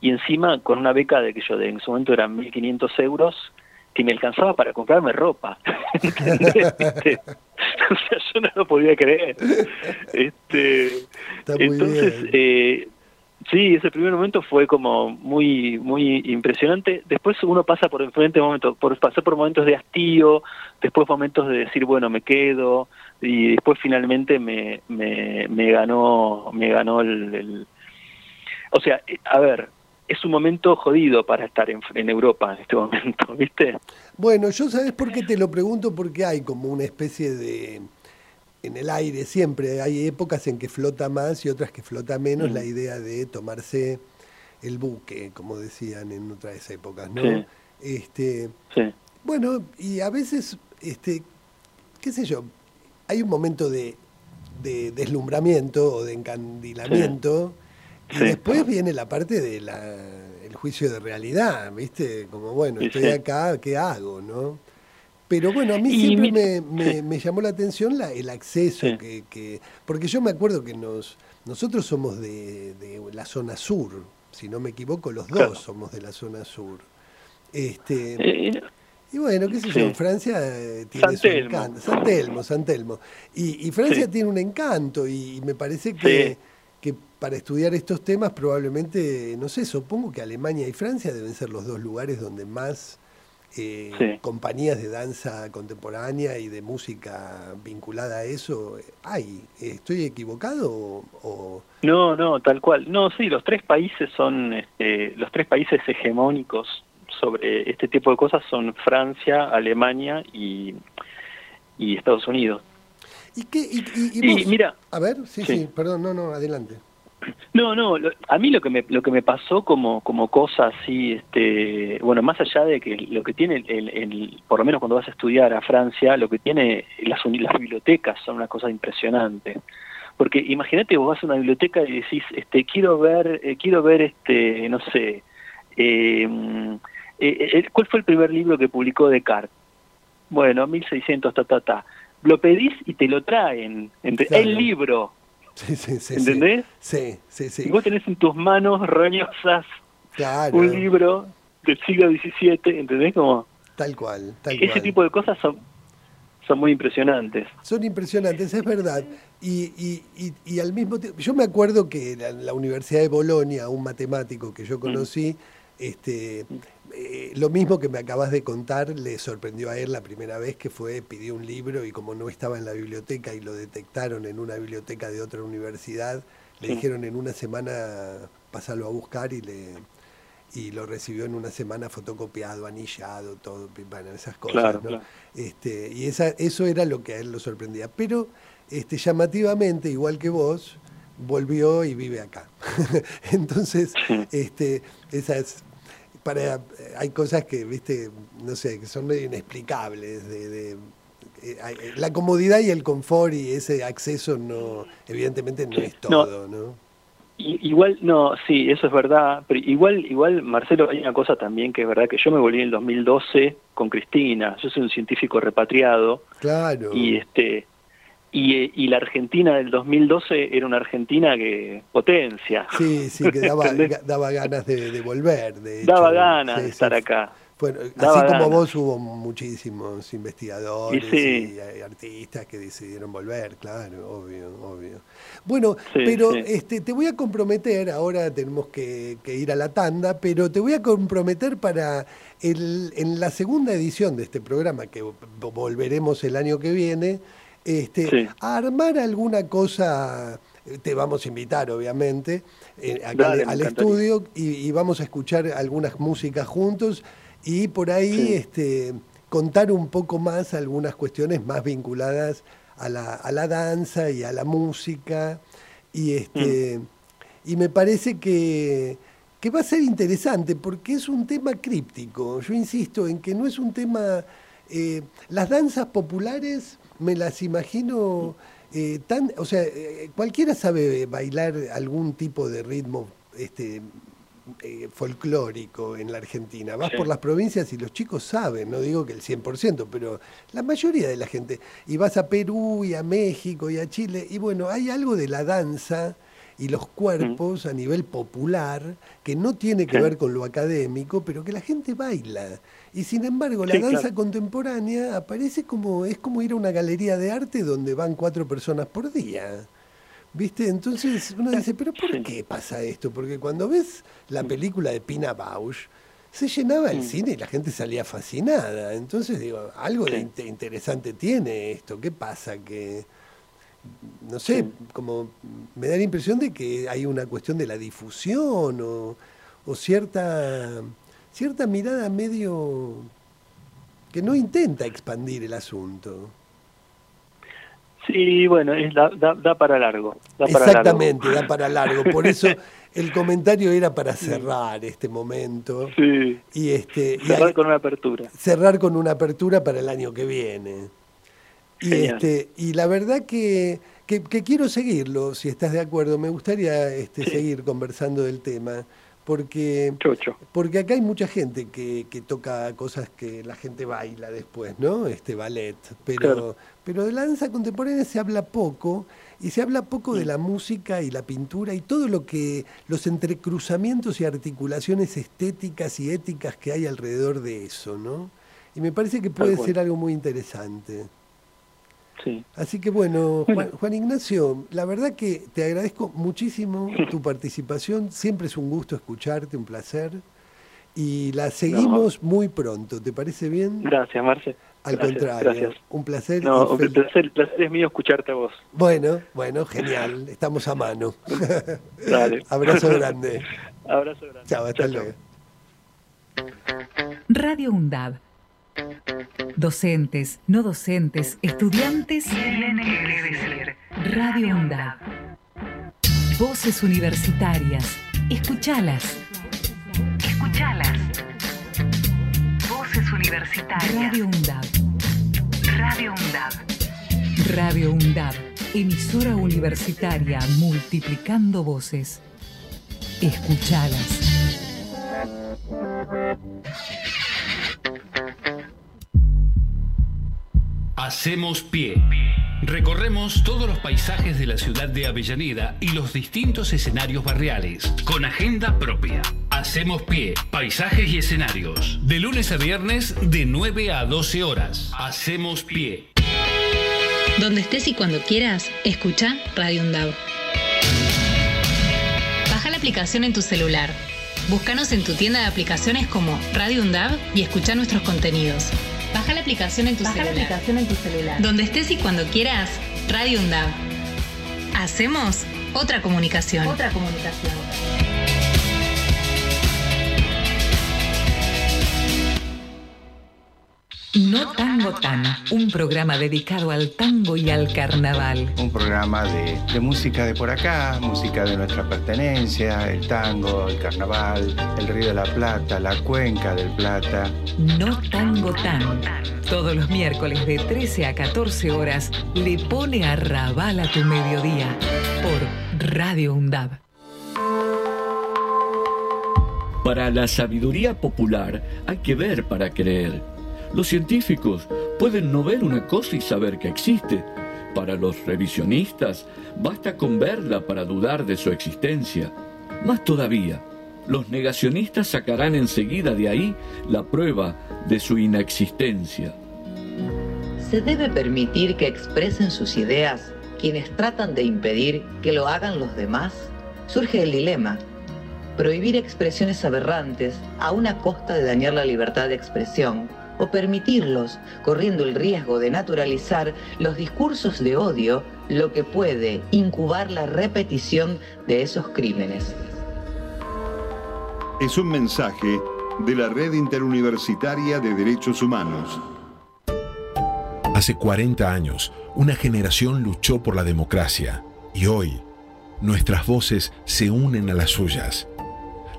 F: y encima con una beca de que yo de, en su momento eran 1.500 euros que me alcanzaba para comprarme ropa. <laughs> Este, <laughs> o sea, yo no lo podía creer. Este, entonces, eh, Sí, ese primer momento fue como muy muy impresionante. Después uno pasa por diferentes momentos, por pasar por momentos de hastío, después momentos de decir bueno me quedo y después finalmente me me, me ganó me ganó el, o sea eh, a ver es un momento jodido para estar en, en Europa en este <laughs> momento, ¿viste?
C: Bueno, yo sabes por qué te lo pregunto porque hay como una especie de en el aire siempre. Hay épocas en que flota más y otras que flota menos la idea de tomarse el buque, como decían en otras épocas, ¿no? Este, Bueno, y a veces, este, qué sé yo, hay un momento de, deslumbramiento o de encandilamiento y después viene la parte del juicio de realidad, ¿viste? Como, bueno, estoy acá, ¿qué hago, no? Pero bueno, a mí siempre me, llamó la atención la, el acceso que, Porque yo me acuerdo que nos nosotros somos de, la zona sur, si no me equivoco, los dos somos de la zona sur. Este, eh, y bueno, qué sé yo, Francia eh, tiene su encanto. San Telmo, San Telmo. Y, Francia tiene un encanto y, me parece que, que para estudiar estos temas probablemente, no sé, supongo que Alemania y Francia deben ser los dos lugares donde más eh, compañías de danza contemporánea y de música vinculada a eso hay. ¿Estoy equivocado o,
F: No, no, tal cual. No, sí, los tres países son, este, los tres países hegemónicos sobre este tipo de cosas son Francia, Alemania y, y Estados Unidos.
C: ¿Y qué? Y, mira, a ver, sí, sí, perdón, no, no, adelante.
F: No, no, a mí lo que me lo que me pasó como como cosa así, este, bueno, más allá de que lo que tiene el, por lo menos cuando vas a estudiar a Francia, lo que tiene las las bibliotecas son una cosa impresionante. Porque imagínate vos vas a una biblioteca y decís, este, quiero ver, eh, quiero ver, este, no sé, em, eh, eh, ¿cuál fue el primer libro que publicó Descartes? Bueno, 1600, ta, ta, ta. Lo pedís y te lo traen. El libro, Sí, sí, sí. ¿Entendés?
C: Sí, sí, sí.
F: Y vos tenés en tus manos roñosas un libro del siglo XVII, ¿entendés? Como,
C: tal cual,
F: tal Ese tipo de cosas son, son muy impresionantes.
C: Son impresionantes, es verdad. Y, y, y, al mismo tiempo, yo me acuerdo que en la Universidad de Bolonia, un matemático que yo mm. Este, eh, lo mismo que me acabas de contar le sorprendió a él la primera vez que fue, pidió un libro y como no estaba en la biblioteca y lo detectaron en una biblioteca de otra universidad, le dijeron en una semana pasarlo a buscar y le y lo recibió en una semana fotocopiado, anillado, todo, bueno, esas cosas. Este, y esa, eso era lo que a él lo sorprendía. Pero este, llamativamente, igual que vos, volvió y vive acá. <laughs> Entonces, este, esas para hay cosas que, viste, no sé, que son medio inexplicables. De, eh, eh, la comodidad y el confort y ese acceso no, evidentemente no es todo, ¿no?
F: Igual, no, sí, eso es verdad, pero igual, igual, Marcelo, hay una cosa también que es verdad, que yo me volví en el 2012 con Cristina, yo soy un científico repatriado.
C: Claro.
F: Y este, y, y, la Argentina del 2012 era una Argentina que potencia.
C: Sí, sí, que daba, <laughs> daba ganas de, volver. De
F: daba ganas de estar acá.
C: Bueno, así como vos hubo muchísimos investigadores y, artistas que decidieron volver, claro, obvio, obvio. Bueno, pero este te voy a comprometer, ahora tenemos que, que, ir a la tanda, pero te voy a comprometer para el, en la segunda edición de este programa, que volveremos el año que viene, este, a armar alguna cosa, te vamos a invitar obviamente, eh, al, estudio y, vamos a escuchar algunas músicas juntos y por ahí este, contar un poco más algunas cuestiones más vinculadas a la, a la danza y a la música y este... Mm. y me parece que, que va a ser interesante porque es un tema críptico. Yo insisto en que no es un tema... Eh, las danzas populares me las imagino eh, tan... O sea, eh, cualquiera sabe bailar algún tipo de ritmo este, folclórico en la Argentina. Vas por las provincias y los chicos saben, no digo que el 100%, pero la mayoría de la gente. Y vas a Perú y a México y a Chile, y bueno, hay algo de la danza y los cuerpos a nivel popular, que no tiene que ver con lo académico, pero que la gente baila. Y sin embargo, la danza contemporánea aparece como, es como ir a una galería de arte donde van cuatro personas por día. ¿Viste? Entonces uno dice, pero ¿por qué pasa esto? Porque cuando ves la película de Pina Bausch, se llenaba el cine y la gente salía fascinada. Entonces digo, algo de interesante tiene esto. ¿Qué pasa? Que no sé, como me da la impresión de que hay una cuestión de la difusión o, o cierta, cierta mirada medio que no intenta expandir el asunto.
F: Sí, bueno, es, da, da, para largo.
C: Exactamente, da para largo. Por eso <laughs> el comentario era para cerrar este momento.
F: Sí.
C: Y este,
F: cerrar con una apertura.
C: Cerrar con una apertura para el año que viene. Y, este, y la verdad que, que, quiero seguirlo, si estás de acuerdo. Me gustaría este, seguir conversando del tema, porque, porque acá hay mucha gente que, que, toca cosas que la gente baila después, ¿no? Este ballet. Pero, pero de la danza contemporánea se habla poco, y se habla poco de la música y la pintura y todo lo que, los entrecruzamientos y articulaciones estéticas y éticas que hay alrededor de eso, ¿no? Y me parece que puede ser algo muy interesante. Así que bueno, Juan, Ignacio, la verdad que te agradezco muchísimo tu participación, siempre es un gusto escucharte, un placer, y la seguimos muy pronto, ¿te parece bien?
F: Gracias, Marce.
C: Al contrario, un placer.
F: No, el placer, es mío escucharte a vos.
C: Bueno, bueno, genial, estamos a mano. <laughs> Dale. <laughs> Abrazo grande.
F: Abrazo grande.
C: Chao, hasta luego.
G: Radio UNDAB Docentes, no docentes, estudiantes. Radio UNDAB. Voces universitarias. Escuchalas. Escuchalas. Voces universitarias. Radio UNDAB. Radio UNDAB. Radio UNDAB. Emisora universitaria multiplicando voces. Escuchalas.
B: Hacemos pie. Recorremos todos los paisajes de la ciudad de Avellaneda y los distintos escenarios barriales, con agenda propia. Hacemos pie, paisajes y escenarios. De lunes a viernes, de 9 a 12 horas. Hacemos pie.
H: Donde estés y cuando quieras, escucha Radio Undab. Baja la aplicación en tu celular. Búscanos en tu tienda de aplicaciones como Radio Undab y escucha nuestros contenidos. Baja la aplicación en tu Baja celular. la aplicación en tu celular. Donde estés y cuando quieras, Radio UNDAV. Hacemos otra comunicación. Otra comunicación.
G: No Tango Tan, un programa dedicado al tango y al carnaval.
I: Un programa de, música de por acá, música de nuestra pertenencia, el tango, el carnaval, el Río de la Plata, la Cuenca del Plata.
G: No Tango Tan. Todos los miércoles de 13 a 14 horas le pone a rabal a tu mediodía por Radio UNDAB.
J: Para la sabiduría popular hay que ver para creer. Los científicos pueden no ver una cosa y saber que existe. Para los revisionistas, basta con verla para dudar de su existencia. Más todavía, los negacionistas sacarán enseguida de ahí la prueba de su inexistencia.
K: ¿Se debe permitir que expresen sus ideas quienes tratan de impedir que lo hagan los demás? Surge el dilema. Prohibir expresiones aberrantes a una costa de dañar la libertad de expresión o permitirlos, corriendo el riesgo de naturalizar los discursos de odio, lo que puede incubar la repetición de esos crímenes.
A: Es un mensaje de la Red Interuniversitaria de Derechos Humanos.
L: Hace 40 años, una generación luchó por la democracia y hoy nuestras voces se unen a las suyas.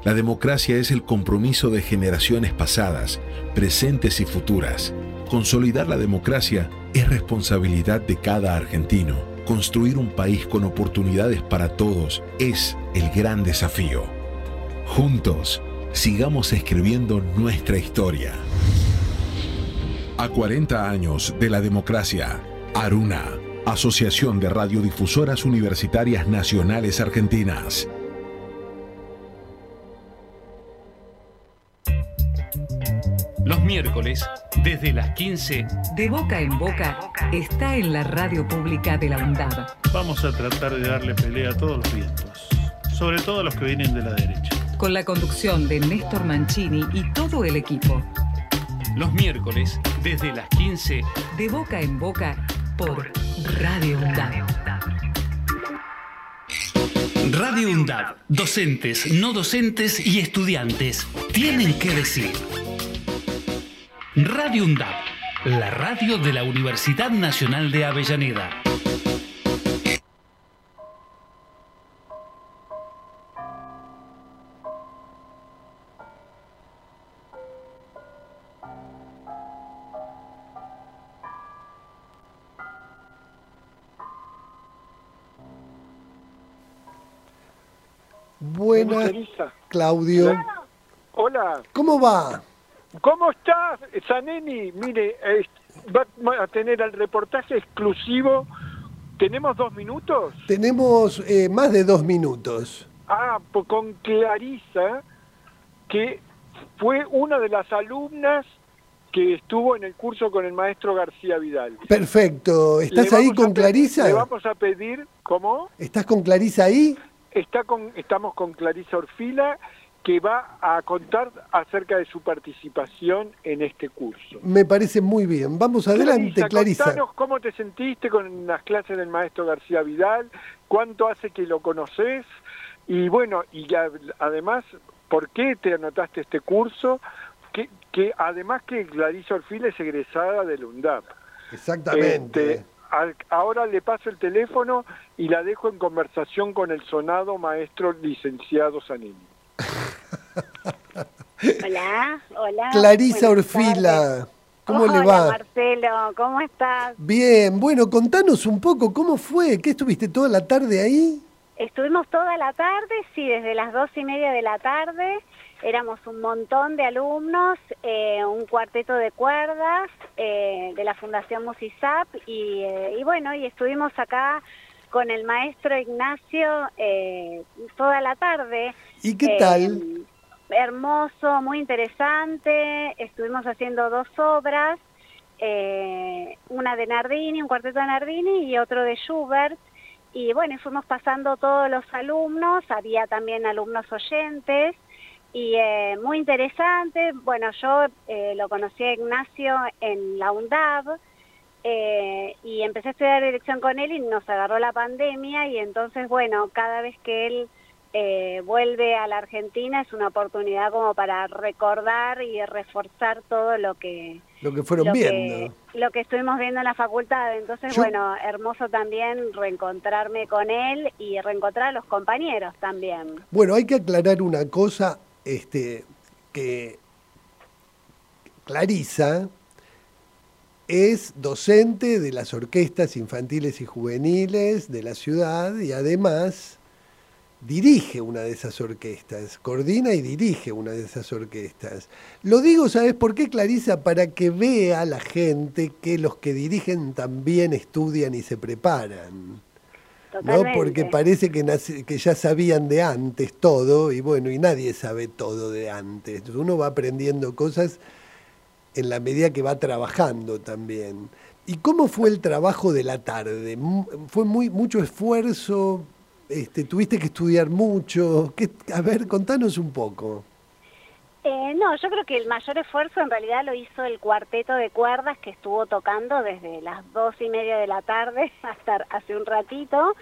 L: La democracia es el compromiso de generaciones pasadas, presentes y futuras. Consolidar la democracia es responsabilidad de cada argentino. Construir un país con oportunidades para todos es el gran desafío. Juntos, sigamos escribiendo nuestra historia. A 40 años de la democracia, Aruna, Asociación de Radiodifusoras Universitarias Nacionales Argentinas.
B: Miércoles, desde las 15,
G: De boca en boca está en la radio pública de la UNDAB.
M: Vamos a tratar de darle pelea a todos los vientos, sobre todo a los que vienen de la derecha.
G: Con la conducción de Néstor Mancini y todo el equipo.
B: los miércoles, desde las 15,
G: De boca en boca por Radio UNDAB.
B: Radio UNDAB, docentes, no docentes y estudiantes tienen que decir. Radio UNDAB, la radio de la Universidad Nacional de Avellaneda.
C: Buenas. Claudio.
D: Hola,
C: ¿Cómo va?
D: ¿Cómo estás, Zaneni? Mire, eh, va a tener el reportaje exclusivo. ¿Tenemos dos minutos?
C: Tenemos eh, más de dos minutos.
D: Ah, pues con Clarisa, que fue una de las alumnas que estuvo en el curso con el maestro García Vidal.
C: Perfecto. ¿Estás ahí con Clarisa?
D: Le vamos a pedir, ¿cómo?
C: ¿Estás con Clarisa ahí?
D: Está con, estamos con Clarisa Orfila, que va a contar acerca de su participación en este curso.
C: Me parece muy bien. Vamos adelante, Clarisa.
D: Contanos cómo te sentiste con las clases del maestro García Vidal, cuánto hace que lo conoces y bueno, y además, ¿por qué te anotaste este curso? Que, que además que Clarisa Orfila es egresada del UNDAP.
C: Exactamente.
D: Este, al- ahora le paso el teléfono y la dejo en conversación con el sonado maestro licenciado Zanini.
N: Hola, hola.
C: Clarisa Orfila. ¿cómo le
N: Hola,
C: va?
N: Marcelo, ¿cómo estás?
C: Bien, bueno, contanos un poco, ¿cómo fue? ¿Qué estuviste toda la tarde ahí?
N: Estuvimos toda la tarde, sí, desde las dos y media de la tarde. Éramos un montón de alumnos, eh, un cuarteto de cuerdas eh, de la Fundación Musisap y, eh, y bueno, y estuvimos acá con el maestro Ignacio eh, toda la tarde.
C: ¿Y qué tal?
N: Hermoso, muy interesante. Estuvimos haciendo dos obras, eh, una de Nardini, un cuarteto de Nardini y otro de Schubert. Y bueno, fuimos pasando todos los alumnos, había también alumnos oyentes y eh, muy interesante. Bueno, yo eh, lo conocí a Ignacio en la UNDAB eh, y empecé a estudiar dirección con él y nos agarró la pandemia y entonces, bueno, cada vez que él eh, vuelve a la Argentina es una oportunidad como para recordar y reforzar todo lo que
C: Lo que fueron
N: lo
C: viendo.
N: que, lo que estuvimos viendo en la facultad. Entonces,
C: Yo-
N: bueno, hermoso también reencontrarme con él y reencontrar a los compañeros también.
C: Bueno, hay que aclarar una cosa, este, que Clarisa es docente de las orquestas infantiles y juveniles de la ciudad y además dirige una de esas orquestas, coordina y dirige una de esas orquestas. Lo digo, ¿sabes por qué, Clarisa? Para que vea la gente que los que dirigen también estudian y se preparan. ¿no? Porque parece que, nace- que ya sabían de antes todo, y bueno, y nadie sabe todo de antes. Uno va aprendiendo cosas en la medida que va trabajando también. ¿Y cómo fue el trabajo de la tarde? ¿Fue muy mucho esfuerzo? Este, ¿Tuviste que estudiar mucho? ¿Qué- a ver, contanos un poco.
N: Eh, no, yo creo que el mayor esfuerzo en realidad lo hizo el cuarteto de cuerdas que estuvo tocando desde las dos y media de la tarde <laughs> hasta hace un ratito.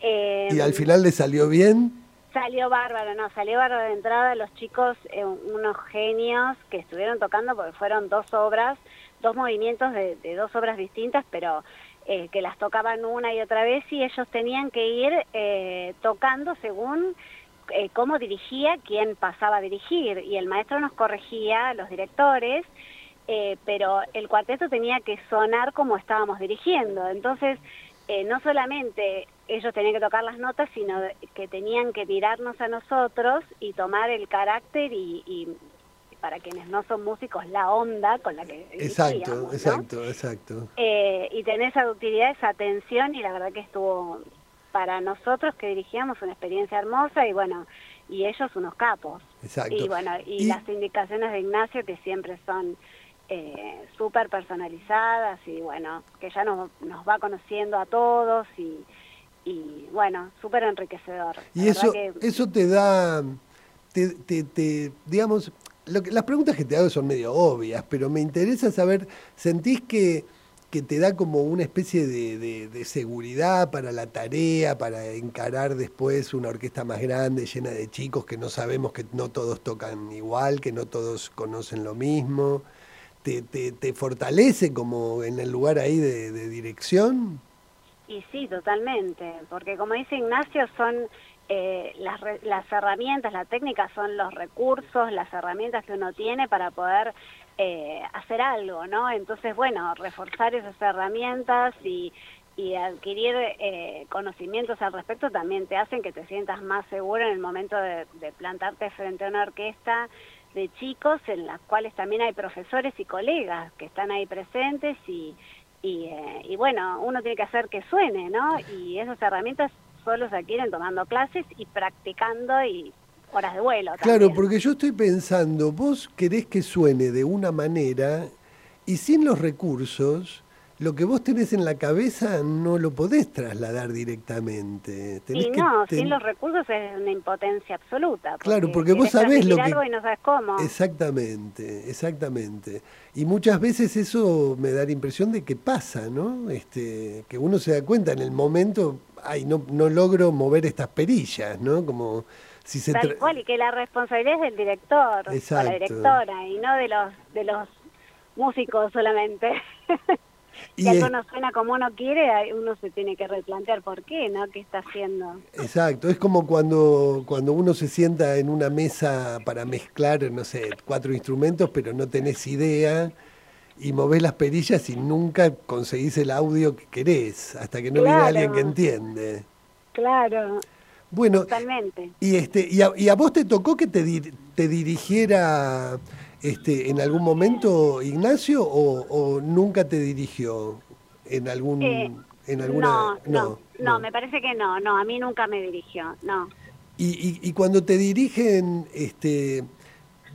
N: Eh,
C: ¿Y al final le salió bien?
N: Salió bárbaro, no, salió bárbaro de entrada. Los chicos, eh, unos genios que estuvieron tocando porque fueron dos obras, dos movimientos de, dos obras distintas, pero eh, que las tocaban una y otra vez y ellos tenían que ir eh, tocando según eh, cómo dirigía quien pasaba a dirigir y el maestro nos corregía, los directores, pero el cuarteto tenía que sonar como estábamos dirigiendo. Entonces, no solamente ellos tenían que tocar las notas, sino que tenían que mirarnos a nosotros y tomar el carácter y, para quienes no son músicos, la onda con la que
C: Exacto, exacto, exacto.
N: Eh, y tener esa ductilidad, esa atención, y la verdad que estuvo para nosotros que dirigíamos una experiencia hermosa y bueno, y ellos unos capos.
C: Exacto.
N: Y bueno, y, las indicaciones de Ignacio que siempre son eh, súper personalizadas y bueno, que ya nos, nos va conociendo a todos y, y bueno, súper enriquecedor.
C: Y eso, eso te da, te, te, digamos, lo que, las preguntas que te hago son medio obvias, pero me interesa saber, ¿sentís que, que te da como una especie de, de, seguridad para la tarea, para encarar después una orquesta más grande, llena de chicos que no sabemos que no todos tocan igual, que no todos conocen lo mismo? ¿Te, te, te fortalece como en el lugar ahí de dirección?
N: Y sí, totalmente, porque como dice Ignacio, son eh, las, las herramientas, la técnica son los recursos, las herramientas que uno tiene para poder eh, hacer algo, ¿no? Entonces, bueno, reforzar esas herramientas y, y adquirir eh, conocimientos al respecto también te hacen que te sientas más seguro en el momento de, de plantarte frente a una orquesta de chicos en las cuales también hay profesores y colegas que están ahí presentes y, eh, y, bueno, uno tiene que hacer que suene, ¿no? Y esas herramientas solo se adquieren tomando clases y practicando y horas de vuelo.
C: Claro, porque yo estoy pensando, vos querés que suene de una manera y sin los recursos lo que vos tenés en la cabeza no lo podés trasladar directamente.
N: y no, sin los recursos es una impotencia absoluta.
C: claro, porque vos sabés lo que...
N: Algo y no sabes cómo.
C: Exactamente, exactamente. Y muchas veces eso me da la impresión de que pasa, ¿no? Este, que uno se da cuenta en el momento, ay, no, no logro mover estas perillas, ¿no? Como si se...
N: Tal cual, y que la responsabilidad es del director o la directora y no de los, de los músicos solamente. si algo no suena como uno quiere, uno se tiene que replantear por qué, ¿no? ¿Qué está haciendo?
C: Exacto, es como cuando, cuando uno se sienta en una mesa para mezclar, no sé, cuatro instrumentos, pero no tenés idea y movés las perillas y nunca conseguís el audio que querés, hasta que no viene alguien que entiende.
N: Claro.
C: Bueno,
N: Totalmente.
C: Y, este, y, a, y a vos te tocó que te, te dirigiera este, en algún momento Ignacio o, nunca te dirigió en algún
N: eh, en alguna no no, me parece que no no a mí nunca me dirigió no
C: y, y, cuando te dirigen este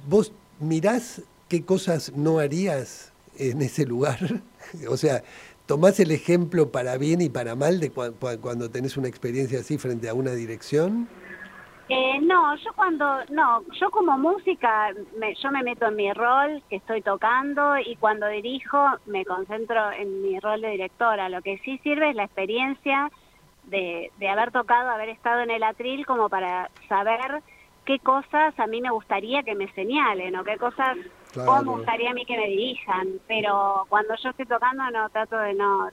C: vos mirás qué cosas no harías en ese lugar <laughs> o sea tomás el ejemplo para bien y para mal de cuando tenés una experiencia así frente a una dirección
N: eh, no, yo cuando, no, yo como música, me, yo me meto en mi rol que estoy tocando y cuando dirijo me concentro en mi rol de directora. Lo que sí sirve es la experiencia de, de haber tocado, haber estado en el atril como para saber qué cosas a mí me gustaría que me señalen o qué cosas cómo me gustaría a mí que me dirijan. Pero cuando yo estoy tocando no trato de no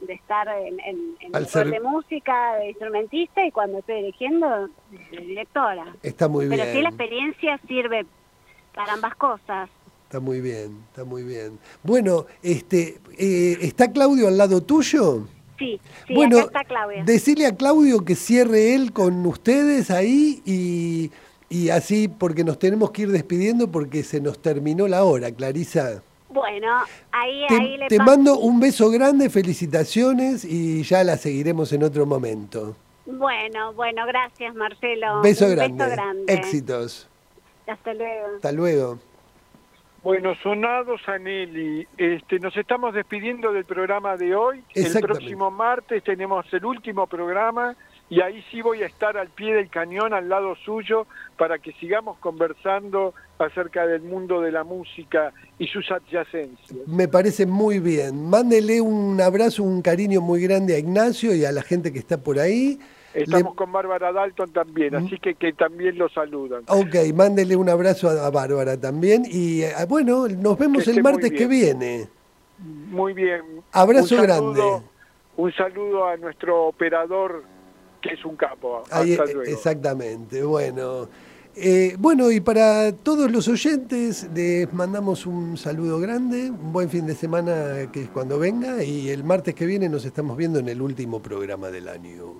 N: de estar en, el ser... de música, de instrumentista y cuando estoy dirigiendo, de directora.
C: Está muy bien.
N: Pero sí la experiencia sirve para ambas cosas.
C: Está muy bien, está muy bien. Bueno, este, eh, ¿está Claudio al lado tuyo?
N: Sí, sí
C: bueno,
N: está Claudio.
C: Decirle a Claudio que cierre él con ustedes ahí y, y así, porque nos tenemos que ir despidiendo porque se nos terminó la hora, Clarisa.
N: Bueno, ahí,
C: te,
N: ahí
C: le Te mando un beso grande, felicitaciones y ya la seguiremos en otro momento.
N: Bueno, bueno, gracias Marcelo.
C: Beso, grande. Éxitos.
N: Hasta luego.
C: Hasta luego.
D: Bueno, sonados Aneli, este, nos estamos despidiendo del programa de hoy. El próximo martes tenemos el último programa y ahí sí voy a estar al pie del cañón, al lado suyo, para que sigamos conversando acerca del mundo de la música y sus adyacencias.
C: Me parece muy bien. Mándele un abrazo, un cariño muy grande a Ignacio y a la gente que está por ahí.
D: Estamos con Bárbara Dalton también, mm. así que, que también lo saludan.
C: Ok, mándele un abrazo a, Bárbara también. Y eh, bueno, nos vemos el martes que viene.
D: Muy bien.
C: Abrazo
D: Un saludo-
C: grande.
D: Un saludo a nuestro operador, que es un capo.
C: Ahí,
D: Hasta
C: eh,
D: luego.
C: exactamente, bueno. Eh, bueno, y para todos los oyentes les mandamos un saludo grande, un buen fin de semana que es cuando venga y el martes que viene nos estamos viendo en el último programa del año.